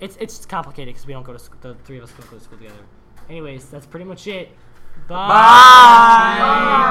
S2: It's it's complicated because we don't go to school. The three of us don't go to school together. Anyways, that's pretty much it. Bye.
S4: Bye.